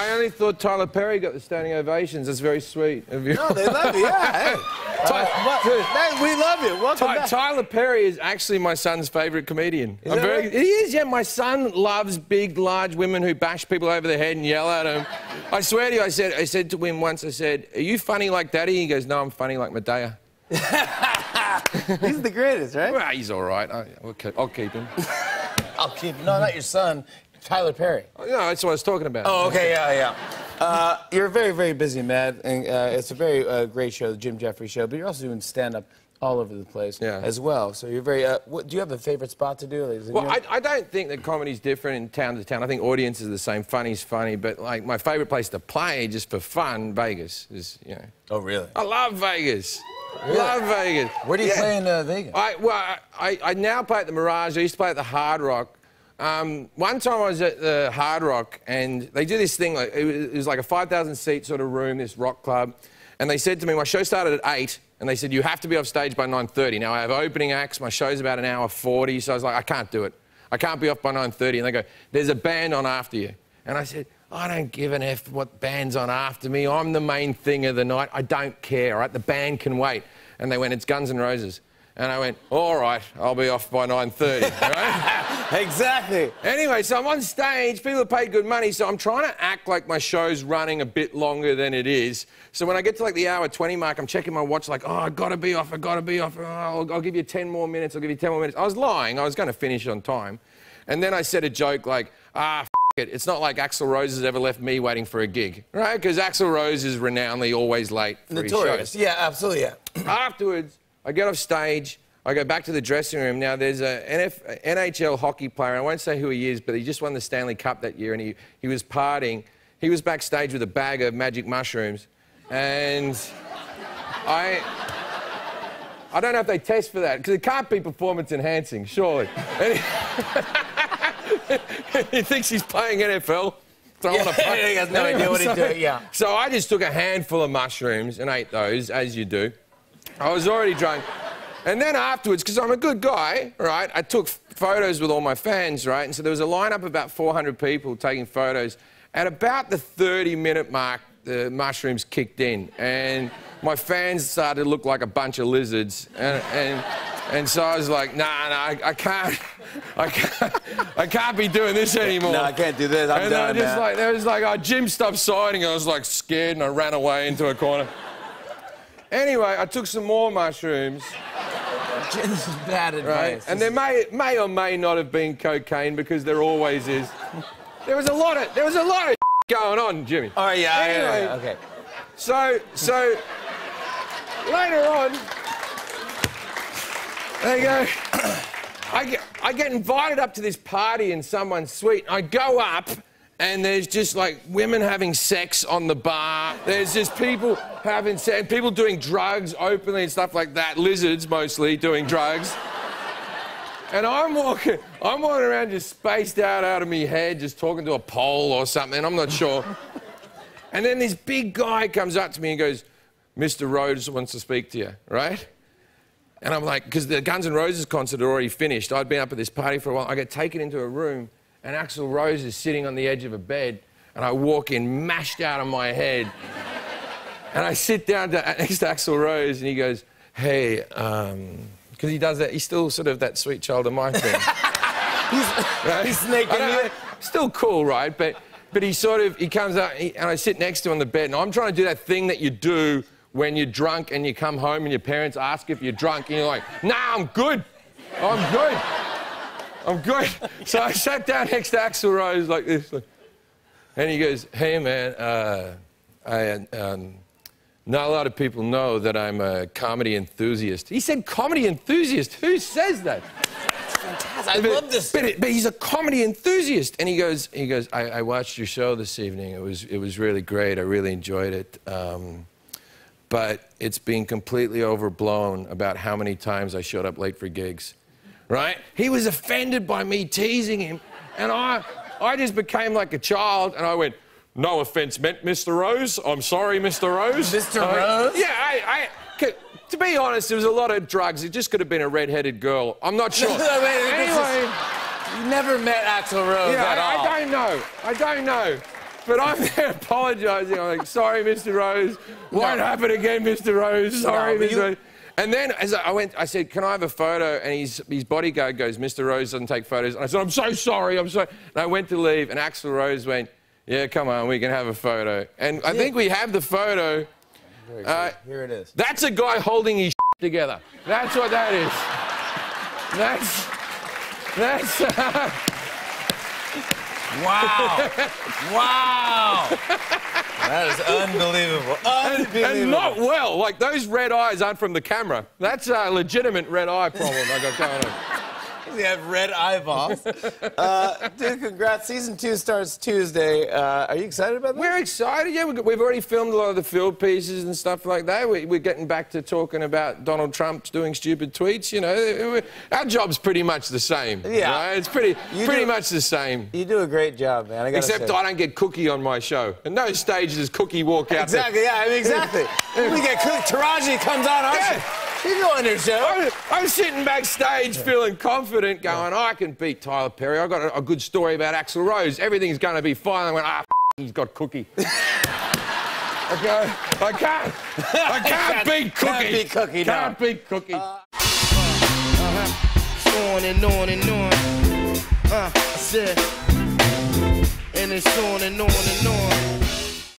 I only thought Tyler Perry got the standing ovations. That's very sweet of you. No, they love you. Yeah. Hey. Ty- Uh, Dude, man, we love you. Welcome Ty- back. Tyler Perry is actually my son's favourite comedian. Is I'm very, right? He is, yeah. My son loves big, large women who bash people over the head and yell at him. I swear to you, I said, I said to him once, I said, "Are you funny like Daddy?" He goes, "No, I'm funny like Madea." He's the greatest, right? Well, he's all right. I, I'll, keep, I'll keep him. I'll keep. Him. No, not your son, Tyler Perry. no, that's what I was talking about. Oh, okay, yeah, yeah. Uh, you're very, very busy, Matt, and uh, it's a very uh, great show, the Jim Jefferies Show. But you're also doing stand-up all over the place Yeah. as well. So you're very. Uh, what, do you have a favorite spot to do? Like, is Well, your- I, I don't think that comedy's different in town to town. I think audiences are the same. Funny's funny, but like my favourite place to play just for fun, Vegas is you know. oh, really? I love Vegas. Love Vegas. Where do you Yeah. play in uh, Vegas? I well, I, I now play at the Mirage. I used to play at the Hard Rock. Um, one time I was at the Hard Rock, and they do this thing. It was, like a 5,000 seat sort of room, this rock club. And they said to me, my show started at eight, and they said you have to be off stage by 9:30. Now I have opening acts. My show's about an hour 40, so I was like, I can't do it. I can't be off by 9:30. And they go, there's a band on after you. And I said, I don't give an F what band's on after me. I'm the main thing of the night. I don't care? The band can wait. And they went, it's Guns N' Roses. And I went, all right, I'll be off by 9.30, all right? exactly. anyway, so I'm on stage. People have paid good money, so I'm trying to act like my show's running a bit longer than it is. So when I get to like the hour 20 mark, I'm checking my watch like, oh, i got to be off, i got to be off. Oh, I'll, I'll give you 10 more minutes, I'll give you 10 more minutes. I was lying. I was going to finish on time. And then I said a joke like, ah, it. It's not like Axl Rose has ever left me waiting for a gig, right? Because Axl Rose is renownedly always late for his Notorious. shows. Yeah, absolutely. Yeah. Afterwards, I get off stage. I go back to the dressing room. Now, there's a NF, NHL hockey player. I won't say who he is, but he just won the Stanley Cup that year, and he, he was partying. He was backstage with a bag of magic mushrooms, and I. I don't know if they test for that because it can't be performance enhancing, surely. He, thinks he's playing NFL. throwing a puck. he has no idea what he's doing, yeah. So I just took a handful of mushrooms and ate those, as you do. I was already drunk. And then afterwards, because I'm a good guy, right, I took photos with all my fans, right? And so there was a lineup of about 400 people taking photos. At about the 30 minute mark, the mushrooms kicked in. And my fans started to look like a bunch of lizards. And, and, and so I was like, nah, nah, I, I can't, I can't, I can't be doing this anymore. No, I can't do this. I'm and done. I just man. like, there was like, oh, Jim stopped signing. I was like scared and I ran away into a corner. Anyway, I took some more mushrooms, this is bad right? advice. And there may, may or may not have been cocaine because there always is. There was a lot of, there was a lot of going on, Jimmy. Oh yeah, yeah, yeah, Anyway. yeah, okay. So, so later on, they go. I get, I get invited up to this party in someone's suite. I go up, and there's just like women having sex on the bar. There's just people having sex, people doing drugs openly and stuff like that. Lizards mostly doing drugs. And I'm walking, I'm walking around just spaced out out of my head, just talking to a pole or something. I'm not sure. And then this big guy comes up to me and goes, Mr. Rose wants to speak to you, right? And I'm like, because the Guns N' Roses concert had already finished. I'd been up at this party for a while. I get taken into a room, and Axl Rose is sitting on the edge of a bed, and I walk in, mashed out of my head. and I sit down to, next to Axl Rose, and he goes, Hey, um, because he does that, he's still sort of that sweet child of mine thing. Right? He's snaking I. Still cool, right? But but he sort of he comes out, he, and I sit next to him on the bed, and I'm trying to do that thing that you do when you're drunk and you come home and your parents ask if you're drunk, and you're like, Nah, I'm good. I'm good. I'm good. So I sat down next to Axl Rose like this, like- and he goes, Hey man, uh, I. Um, not a lot of people know that I'm a comedy enthusiast. He said comedy enthusiast. Who says that? I But- love this. But, it- but he's a comedy enthusiast, and he goes, he goes. I, I watched your show this evening. It was, it was really great. I really enjoyed it. Um, but it's been completely overblown about how many times I showed up late for gigs. Right? He was offended by me teasing him, and I, I just became like a child, and I went. No offense meant, Mr. Rose. I'm sorry, Mr. Rose. Mr. Uh, Rose? Yeah, I, I, to be honest, there was a lot of drugs. It just could have been a red-headed girl. I'm not sure. I mean, this is- anyway, You never met Axl Rose yeah, at I, all. I don't know. I don't know. but I'm there apologising. I'm like, sorry, Mr. Rose. Won't No. happen again, Mr. Rose. Sorry, but Mr. you- Rose. And then as I went, I said, "Can I have a photo?" And his his bodyguard goes, "Mr. Rose doesn't take photos." And I said, "I'm so sorry. I'm sorry." And I went to leave, and Axl Rose went, "Yeah, come on, we can have a photo." And I think we have the photo. Uh, Here it is. that's a guy holding his together. That's what that is. That's that's. Wow. wow. That is unbelievable. Unbelievable. And not well. Like those red eyes aren't from the camera. That's a legitimate red eye problem I got going on. You have red eyeballs. uh, dude, congrats. Season two starts Tuesday. Uh, are you excited about that? We're excited. Yeah, we- we've already filmed a lot of the field pieces and stuff like that. We- We're getting back to talking about Donald Trump doing stupid tweets. You know, our job's pretty much the same. Yeah. right? it's pretty You pretty do- much the same. You do a great job, man. I Except say. I don't get Cookie on my show. And no stage does Cookie walk out Exactly, yeah, I mean, exactly. we get Cookie. Taraji comes on our Yeah. show. You go on your show. there. I'm sitting backstage feeling confident, going, I can beat Tyler Perry. I've got a, a good story about Axl Rose. Everything's going to be fine. I went, ah, he's got Cookie. okay, I can't. I can't beat Cookie. Can't beat Cookie, no. Can't beat Cookie. on and on and on. Uh, I said, and it's on and on and on.